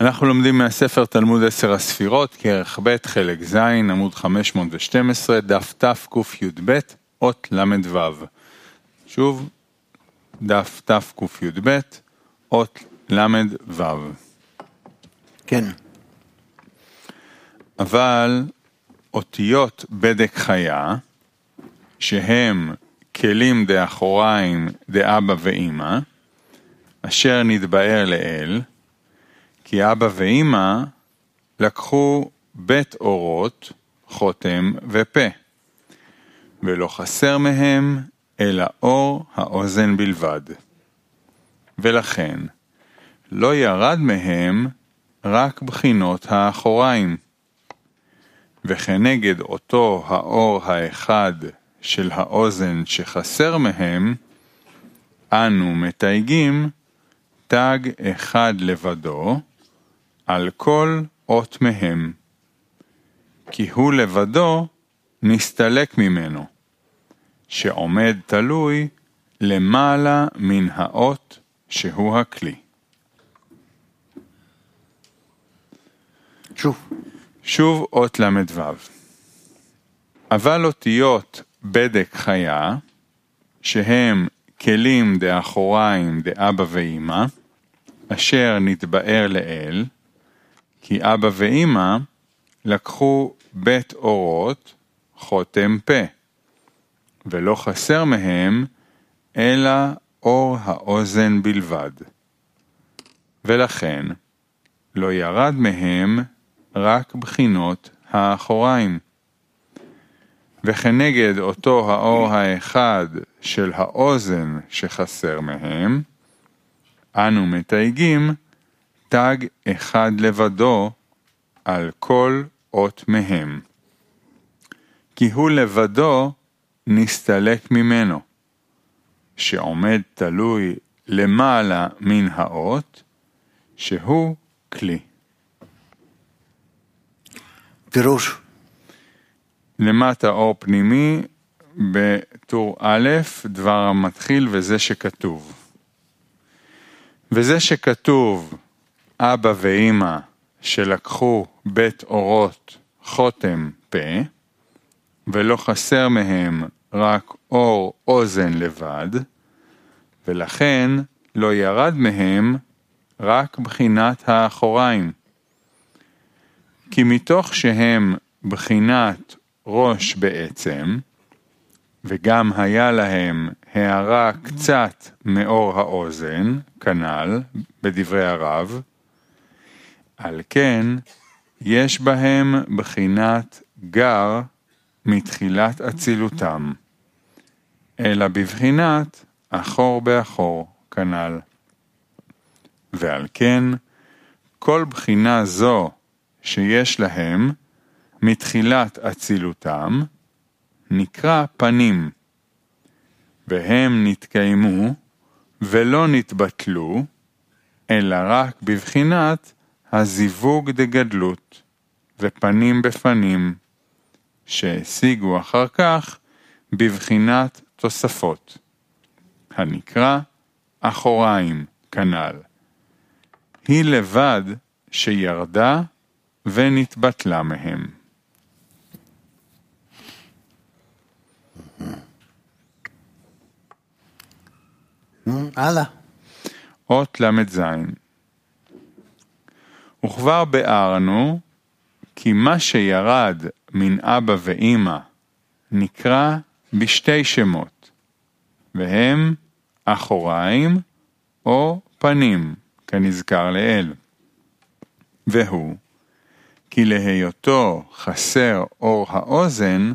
אנחנו לומדים מהספר תלמוד עשר הספירות, כרך ב', חלק ז', עמוד 512, דף תקי"ב, אות ל"ו. שוב, דף תקי"ב, אות ל"ו. כן. אבל אותיות בדק חיה, שהם כלים דאחוריים דאבא ואימא, אשר נתבאר לאל, כי אבא ואימא לקחו בית אורות, חותם ופה, ולא חסר מהם אלא אור האוזן בלבד. ולכן, לא ירד מהם רק בחינות האחוריים. וכנגד אותו האור האחד של האוזן שחסר מהם, אנו מתייגים תג אחד לבדו על כל אות מהם, כי הוא לבדו נסתלק ממנו, שעומד תלוי למעלה מן האות שהוא הכלי. שוב. שוב אות ל"ו. אבל אותיות בדק חיה, שהם כלים דאחוריים דאבא ואימא, אשר נתבאר לאל, כי אבא ואימא לקחו בית אורות, חותם פה, ולא חסר מהם אלא אור האוזן בלבד. ולכן לא ירד מהם רק בחינות האחוריים. וכנגד אותו האור האחד של האוזן שחסר מהם, אנו מתייגים תג אחד לבדו על כל אות מהם. כי הוא לבדו נסתלק ממנו, שעומד תלוי למעלה מן האות, שהוא כלי. פירוש. למטה אור פנימי, בטור א', דבר המתחיל וזה שכתוב. וזה שכתוב אבא ואימא שלקחו בית אורות חותם פה, ולא חסר מהם רק אור אוזן לבד, ולכן לא ירד מהם רק בחינת האחוריים. כי מתוך שהם בחינת ראש בעצם, וגם היה להם הערה קצת מאור האוזן, כנ"ל, בדברי הרב, על כן יש בהם בחינת גר מתחילת אצילותם, אלא בבחינת אחור באחור, כנ"ל. ועל כן, כל בחינה זו שיש להם מתחילת אצילותם, נקרא פנים, והם נתקיימו ולא נתבטלו, אלא רק בבחינת הזיווג דגדלות ופנים בפנים, שהשיגו אחר כך בבחינת תוספות, הנקרא אחוריים כנ"ל. היא לבד שירדה ונתבטלה מהם. הלאה. אות ל"ז וכבר ביארנו כי מה שירד מן אבא ואימא נקרא בשתי שמות, והם אחוריים או פנים, כנזכר לאל. והוא כי להיותו חסר אור האוזן,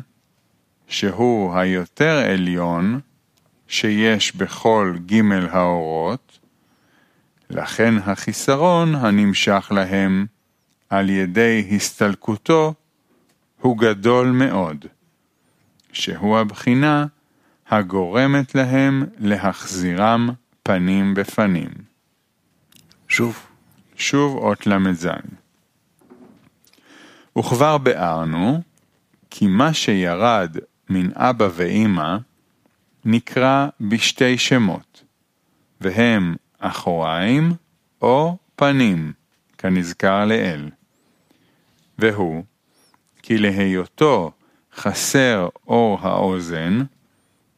שהוא היותר עליון, שיש בכל ג' האורות, לכן החיסרון הנמשך להם על ידי הסתלקותו הוא גדול מאוד, שהוא הבחינה הגורמת להם להחזירם פנים בפנים. שוב. שוב אות ל"ז. וכבר ביארנו כי מה שירד מן אבא ואימא נקרא בשתי שמות, והם אחוריים או פנים, כנזכר לעיל. והוא, כי להיותו חסר אור האוזן,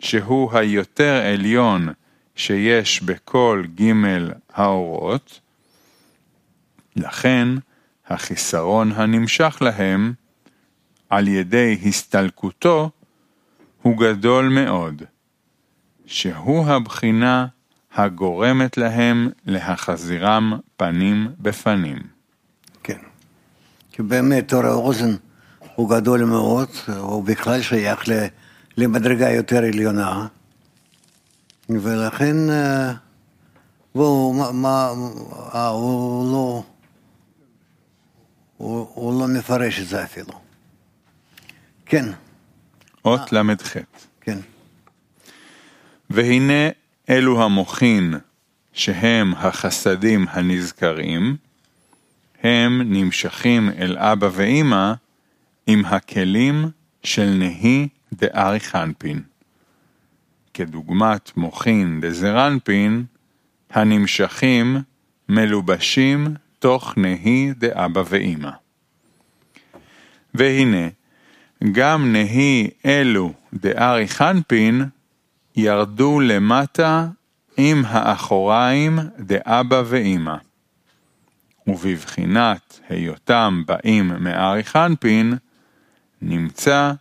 שהוא היותר עליון שיש בכל ג' האורות, לכן החיסרון הנמשך להם על ידי הסתלקותו הוא גדול מאוד, שהוא הבחינה הגורמת להם להחזירם פנים בפנים. כן. כי באמת אור האוזן הוא גדול מאוד, הוא בכלל שייך למדרגה יותר עליונה, ולכן אה, והוא מה, מה, אה, הוא לא, הוא, הוא לא מפרש את זה אפילו. כן, אות ל"ח כן, והנה אלו המוחין שהם החסדים הנזכרים, הם נמשכים אל אבא ואמא עם הכלים של נהי דארי חנפין. כדוגמת מוחין דזרנפין, הנמשכים מלובשים תוך נהי דאבא ואמא. והנה, גם נהי אלו דארי חנפין ירדו למטה עם האחוריים דאבא ואמא. ובבחינת היותם באים מארי חנפין, נמצא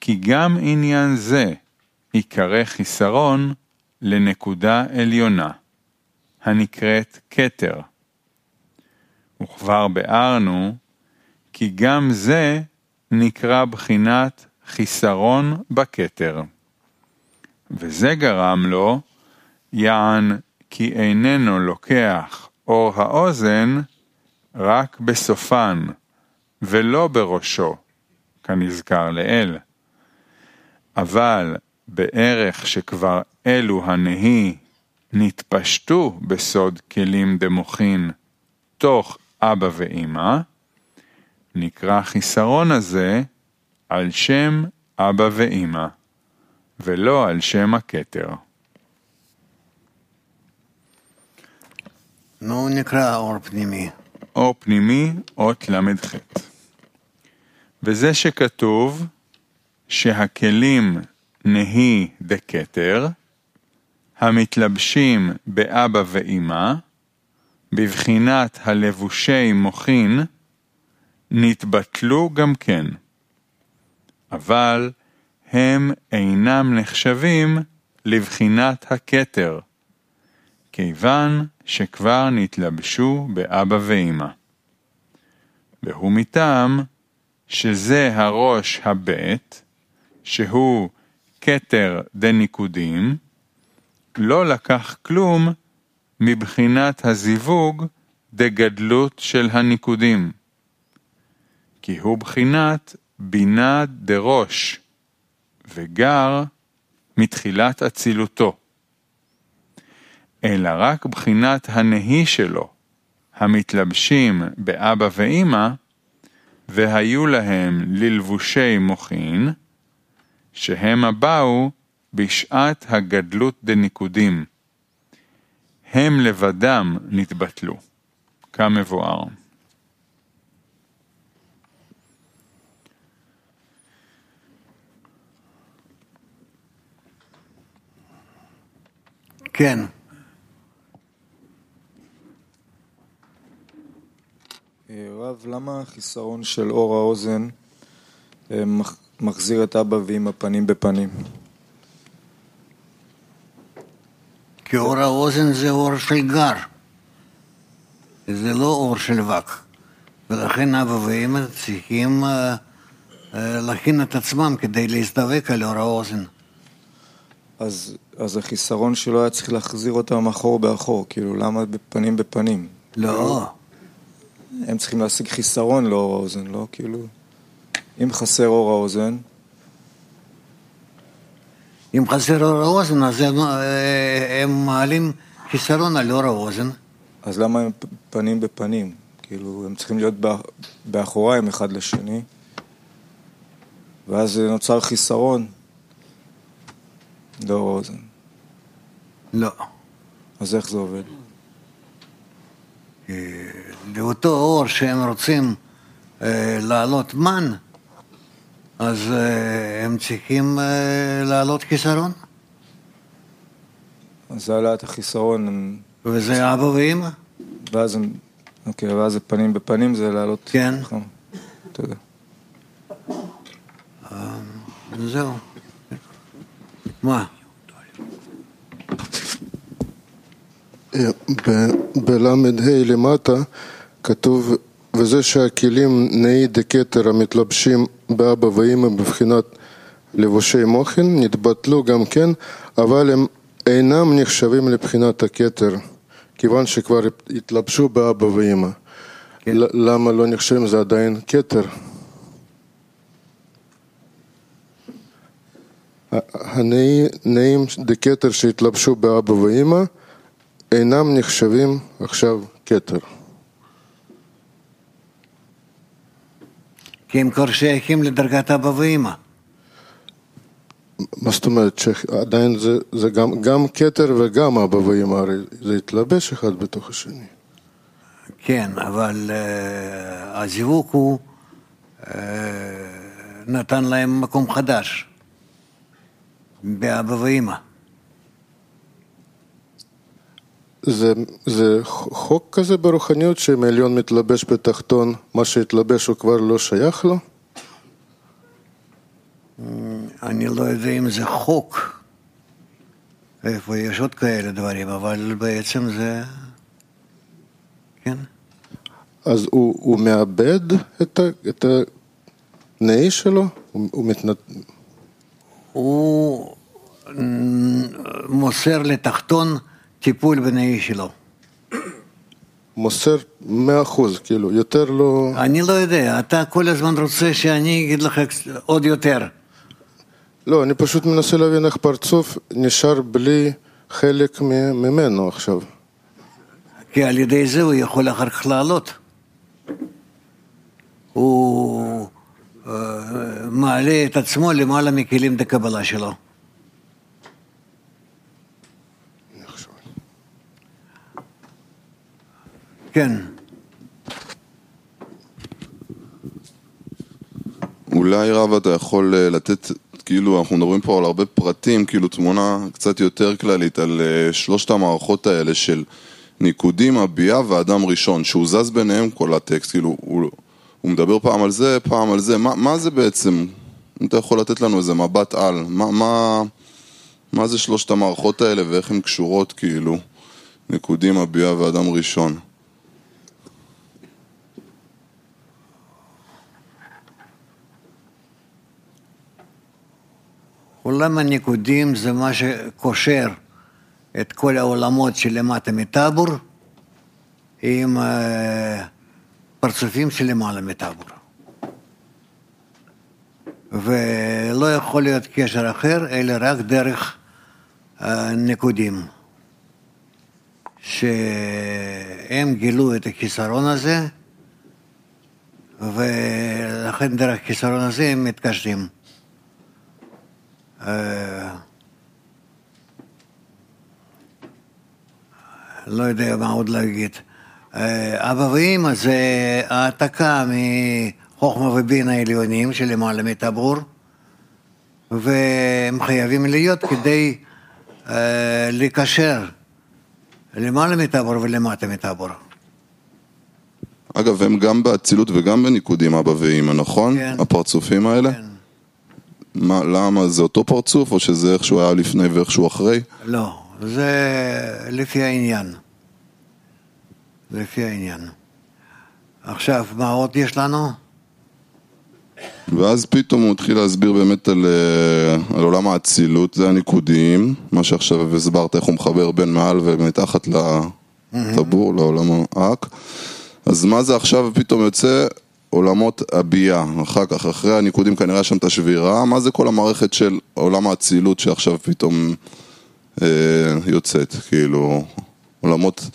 כי גם עניין זה ייקרא חיסרון לנקודה עליונה, הנקראת כתר. וכבר ביארנו כי גם זה נקרא בחינת חיסרון בכתר. וזה גרם לו, יען כי איננו לוקח אור האוזן רק בסופן, ולא בראשו, כנזכר לעיל. אבל בערך שכבר אלו הנהי נתפשטו בסוד כלים דמוחין תוך אבא ואמא, נקרא חיסרון הזה על שם אבא ואמא, ולא על שם הכתר. נו נקרא אור פנימי. אור פנימי, אות ל"ח. וזה שכתוב שהכלים נהי דכתר, המתלבשים באבא ואמא, בבחינת הלבושי מוחין, נתבטלו גם כן. אבל הם אינם נחשבים לבחינת הכתר, כיוון שכבר נתלבשו באבא ואמא. והוא מטעם שזה הראש הבית, שהוא כתר דניקודים, לא לקח כלום מבחינת הזיווג דגדלות של הניקודים. כי הוא בחינת בינה דראש, וגר מתחילת אצילותו. אלא רק בחינת הנהי שלו, המתלבשים באבא ואמא, והיו להם ללבושי מוחין, שהם הבאו בשעת הגדלות דניקודים. הם לבדם נתבטלו, כמבואר. כן, אה, רב, למה החיסרון של אור האוזן אה, מח- מחזיר את אבא ואמא פנים בפנים? כי אור האוזן זה אור של גר, זה לא אור של וק, ולכן אבא ואמא צריכים אה, להכין את עצמם כדי להזדבק על אור האוזן. אז, אז החיסרון שלו היה צריך להחזיר אותם אחור באחור, כאילו למה בפנים בפנים? לא, הם צריכים להשיג חיסרון לאור האוזן, לא? כאילו, אם חסר אור האוזן, אם חסר אור האוזן אז הם, הם מעלים חיסרון על אור האוזן. אז למה הם פנים בפנים? כאילו, הם צריכים להיות בא- באחוריים אחד לשני, ואז נוצר חיסרון לאור האוזן. לא. אז איך זה עובד? כי לאותו אור שהם רוצים אה, להעלות מן, אז אה, הם צריכים אה, להעלות חיסרון, אז העלאת החיסרון, הם- וזה אבא ואמא. ואז הם, אוקיי, ואז זה פנים בפנים, זה לעלות... כן. נכון. תודה. זהו. מה? בל"ה למטה כתוב וזה שהכלים נאי דקטר המתלבשים באבא ואמא בבחינת לבושי מוחין נתבטלו גם כן אבל הם אינם נחשבים לבחינת הכתר כיוון שכבר התלבשו באבא ואמא כן. למה לא נחשבים זה עדיין כתר הנאים דקטר שהתלבשו באבא ואמא אינם נחשבים עכשיו כתר. כי הם כבר שייכים לדרגת אבא ואמא. מה זאת אומרת שעדיין זה, זה גם, גם כתר וגם אבא ואמא, הרי זה התלבש אחד בתוך השני. כן, אבל uh, הזיווג הוא uh, נתן להם מקום חדש, באבא ואמא. זה, זה חוק כזה ברוחניות שאם העליון מתלבש בתחתון, מה שהתלבש הוא כבר לא שייך לו? אני לא יודע אם זה חוק, איפה יש עוד כאלה דברים, אבל בעצם זה... כן. אז הוא, הוא מאבד את, ה, את הנאי שלו? הוא, הוא מתנת... הוא מוסר לתחתון טיפול בנאי שלו. מוסר מאה אחוז, כאילו, יותר לא... אני לא יודע, אתה כל הזמן רוצה שאני אגיד לך עוד יותר. לא, אני פשוט מנסה להבין איך פרצוף נשאר בלי חלק ממנו עכשיו. כי על ידי זה הוא יכול אחר כך לעלות. הוא מעלה את עצמו למעלה מכלים דקבלה שלו. כן, אולי רב אתה יכול אה, לתת, כאילו אנחנו מדברים פה על הרבה פרטים, כאילו תמונה קצת יותר כללית על אה, שלושת המערכות האלה של ניקודים, הביאה ואדם ראשון, שהוא זז ביניהם כל הטקסט, כאילו הוא, הוא מדבר פעם על זה, פעם על זה, מה, מה זה בעצם, אם אתה יכול לתת לנו איזה מבט על, מה, מה, מה זה שלושת המערכות האלה ואיך הן קשורות כאילו, ניקודים, הביאה ואדם ראשון. עולם הניקודים זה מה שקושר את כל העולמות שלמטה מטאבור עם פרצופים שלמעלה מטאבור. ולא יכול להיות קשר אחר, אלא רק דרך ניקודים. שהם גילו את החיסרון הזה, ולכן דרך החיסרון הזה הם מתקשרים. לא יודע מה עוד להגיד. אה, אבא ואמא זה העתקה מחוכמה ובינה העליונים שלמעלה מטבור, והם חייבים להיות כדי אה, לקשר למעלה מטבור ולמטה מטבור. אגב, הם גם באצילות וגם בניקודים אבא ואמא, נכון? כן. הפרצופים האלה? כן. מה, למה, זה אותו פרצוף, או שזה איך שהוא היה לפני ואיך שהוא אחרי? לא, זה לפי העניין. לפי העניין. עכשיו, מה עוד יש לנו? ואז פתאום הוא התחיל להסביר באמת על, אה, על עולם האצילות, זה הניקודים, מה שעכשיו הסברת איך הוא מחבר בין מעל ומתחת לטבור, לעולם האק. אז מה זה עכשיו פתאום יוצא עולמות הביאה, אחר כך, אחרי הניקודים כנראה שם את השבירה, מה זה כל המערכת של עולם האצילות שעכשיו פתאום אה, יוצאת, כאילו, עולמות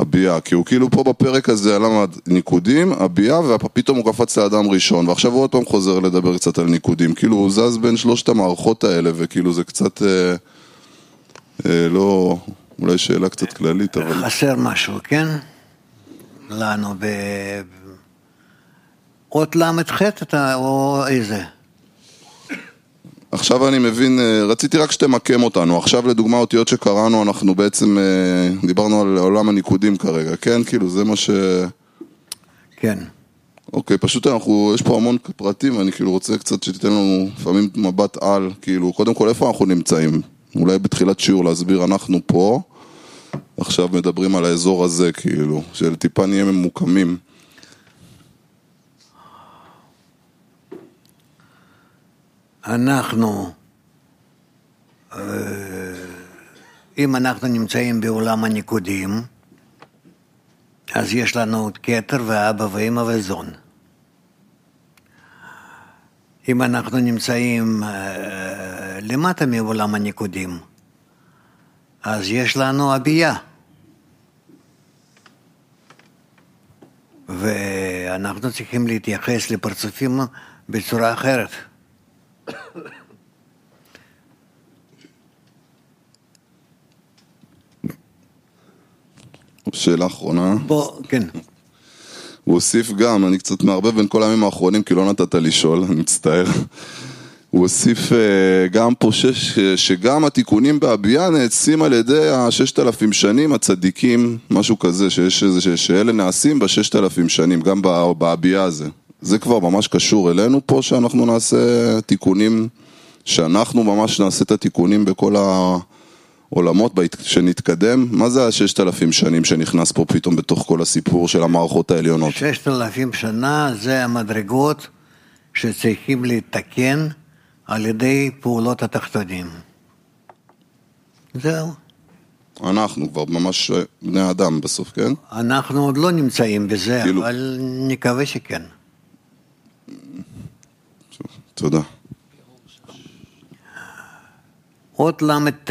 הביאה, כי הוא כאילו פה בפרק הזה למד ניקודים, הביאה, ופתאום הוא קפץ לאדם ראשון, ועכשיו הוא עוד פעם חוזר לדבר קצת על ניקודים, כאילו הוא זז בין שלושת המערכות האלה, וכאילו זה קצת, אה, אה, לא, אולי שאלה קצת כללית, אבל... חסר משהו, כן? לנו ב... אות ל"ח אתה, או איזה? עכשיו אני מבין, אה, רציתי רק שתמקם אותנו. עכשיו לדוגמה אותיות שקראנו, אנחנו בעצם אה, דיברנו על עולם הניקודים כרגע, כן? כאילו זה מה ש... כן. אוקיי, פשוט אנחנו, יש פה המון פרטים ואני כאילו רוצה קצת שתיתן לנו לפעמים מבט על, כאילו, קודם כל איפה אנחנו נמצאים? אולי בתחילת שיעור להסביר, אנחנו פה, עכשיו מדברים על האזור הזה, כאילו, שטיפה נהיה ממוקמים. אנחנו, אה, אם אנחנו נמצאים בעולם הניקודים, אז יש לנו את כתר ואבא ואמא וזון. אם אנחנו נמצאים אה, למטה מעולם הניקודים, אז יש לנו אבייה. ואנחנו צריכים להתייחס לפרצופים בצורה אחרת. שאלה אחרונה. בוא, כן. הוא הוסיף גם, אני קצת מערבב בין כל הימים האחרונים כי לא נתת לשאול, אני מצטער. הוא הוסיף אה, גם פה שש, שגם התיקונים בהביאה נעצים על ידי הששת אלפים שנים, הצדיקים, משהו כזה, שיש שאלה נעשים בששת אלפים שנים, גם בהביאה הזה. זה כבר ממש קשור אלינו פה, שאנחנו נעשה תיקונים, שאנחנו ממש נעשה את התיקונים בכל העולמות, שנתקדם. מה זה הששת אלפים שנים שנכנס פה פתאום בתוך כל הסיפור של המערכות העליונות? ששת אלפים שנה זה המדרגות שצריכים להתקן על ידי פעולות התחתונים. זהו. אנחנו כבר ממש בני אדם בסוף, כן? אנחנו עוד לא נמצאים בזה, כאילו... אבל נקווה שכן. תודה. אות ל"ט.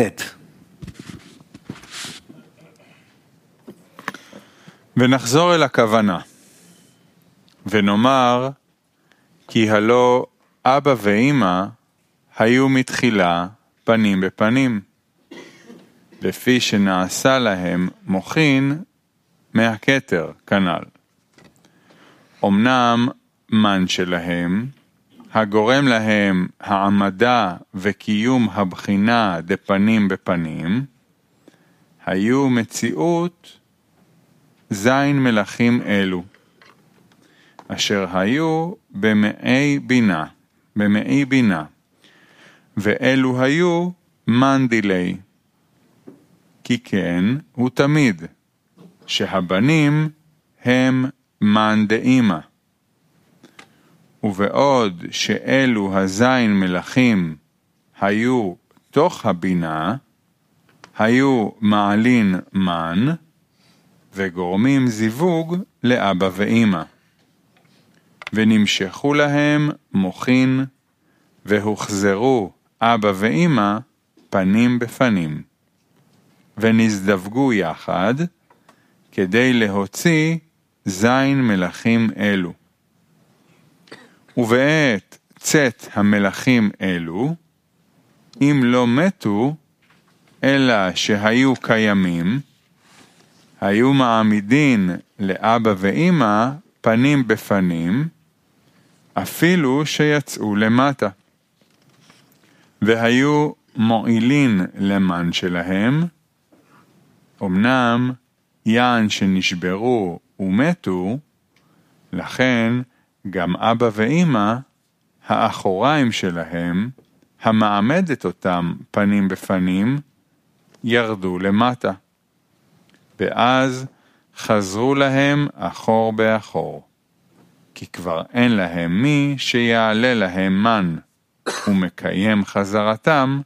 ונחזור אל הכוונה, ונאמר, כי הלא אבא ואימא היו מתחילה פנים בפנים, לפי שנעשה להם מוחין מהכתר כנ"ל. אמנם מן שלהם, הגורם להם העמדה וקיום הבחינה דפנים בפנים, היו מציאות זין מלכים אלו, אשר היו במעי בינה, במעי בינה, ואלו היו מן דילי. כי כן הוא תמיד, שהבנים הם מן דאמא. ובעוד שאלו הזין מלכים היו תוך הבינה, היו מעלין מן, וגורמים זיווג לאבא ואמא. ונמשכו להם מוחין, והוחזרו אבא ואמא פנים בפנים. ונזדווגו יחד, כדי להוציא זין מלכים אלו. ובעת צאת המלכים אלו, אם לא מתו, אלא שהיו קיימים, היו מעמידין לאבא ואימא פנים בפנים, אפילו שיצאו למטה. והיו מועילין למן שלהם, אמנם יען שנשברו ומתו, לכן גם אבא ואימא, האחוריים שלהם, המעמדת אותם פנים בפנים, ירדו למטה. ואז חזרו להם אחור באחור, כי כבר אין להם מי שיעלה להם מן, ומקיים חזרתם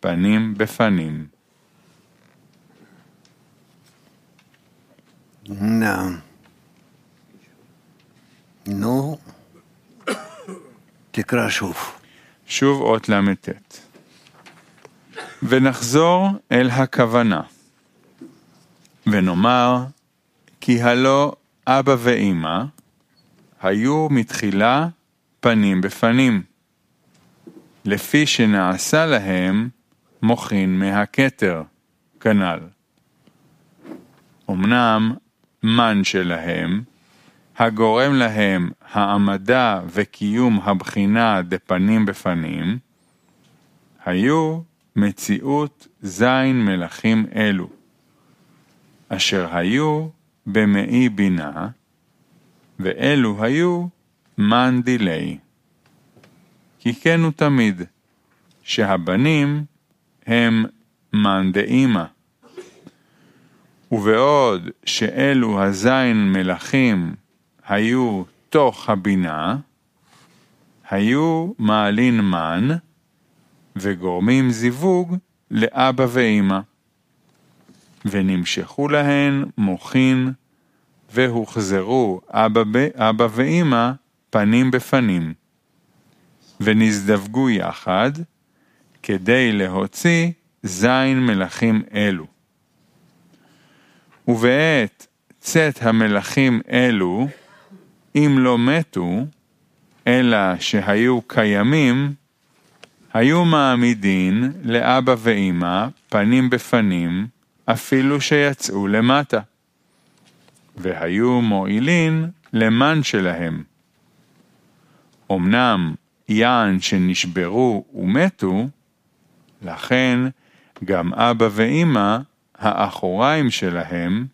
פנים בפנים. נו. נו, תקרא שוב. שוב אות ל"ט. ונחזור אל הכוונה. ונאמר, כי הלא אבא ואמא היו מתחילה פנים בפנים, לפי שנעשה להם מוחין מהכתר, כנ"ל. אמנם מן שלהם, הגורם להם העמדה וקיום הבחינה דפנים בפנים, היו מציאות זין מלכים אלו, אשר היו במעי בינה, ואלו היו מן דילי. כי כן הוא תמיד, שהבנים הם מן דאימא. ובעוד שאלו הזין מלכים היו תוך הבינה, היו מעלין מן וגורמים זיווג לאבא ואימא, ונמשכו להן מוחין והוחזרו אבא, אבא ואימא פנים בפנים, ונזדווגו יחד כדי להוציא זין מלכים אלו. ובעת צאת המלכים אלו, אם לא מתו, אלא שהיו קיימים, היו מעמידין לאבא ואימא פנים בפנים, אפילו שיצאו למטה. והיו מועילין למן שלהם. אמנם יען שנשברו ומתו, לכן גם אבא ואימא, האחוריים שלהם,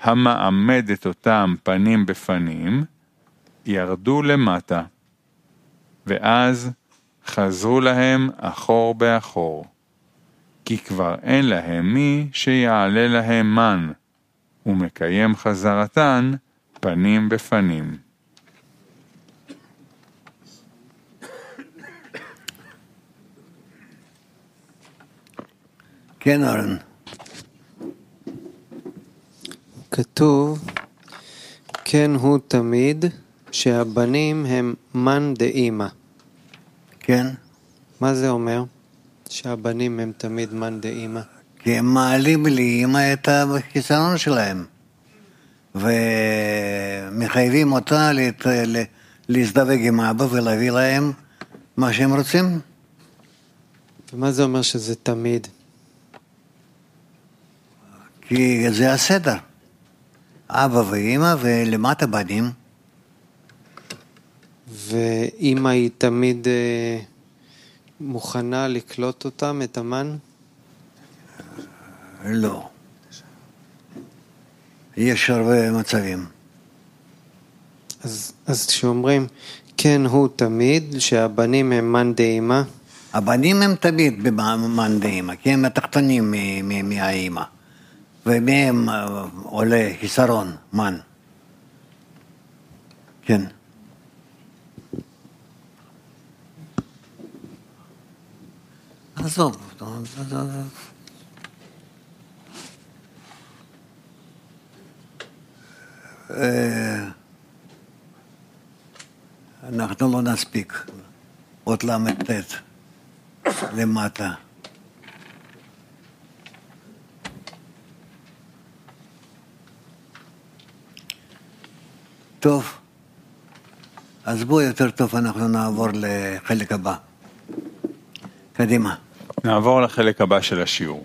המעמדת אותם פנים בפנים, ירדו למטה, ואז חזרו להם אחור באחור, כי כבר אין להם מי שיעלה להם מן, ומקיים חזרתן פנים בפנים. כן, אורן. כתוב, כן הוא תמיד, שהבנים הם מן דאימא. כן? מה זה אומר? שהבנים הם תמיד מן דאימא. כי הם מעלים לאימא את החיסרון שלהם. ומחייבים אותה להת... להזדווג עם אבא ולהביא להם מה שהם רוצים. ומה זה אומר שזה תמיד? כי זה הסדר. אבא ואימא ולמטה בנים. ואימא היא תמיד אה, מוכנה לקלוט אותם, את המן? לא. יש הרבה מצבים. אז, אז כשאומרים כן הוא תמיד, שהבנים הם מן דאימא, הבנים הם תמיד במאן דאמא, כי הם התחתונים מהאימא. ומהם אה, עולה חיסרון, מן. כן. עזוב. אה, אנחנו לא נספיק. עוד ל"ט למטה. טוב, אז בואו יותר טוב אנחנו נעבור לחלק הבא. קדימה. נעבור לחלק הבא של השיעור.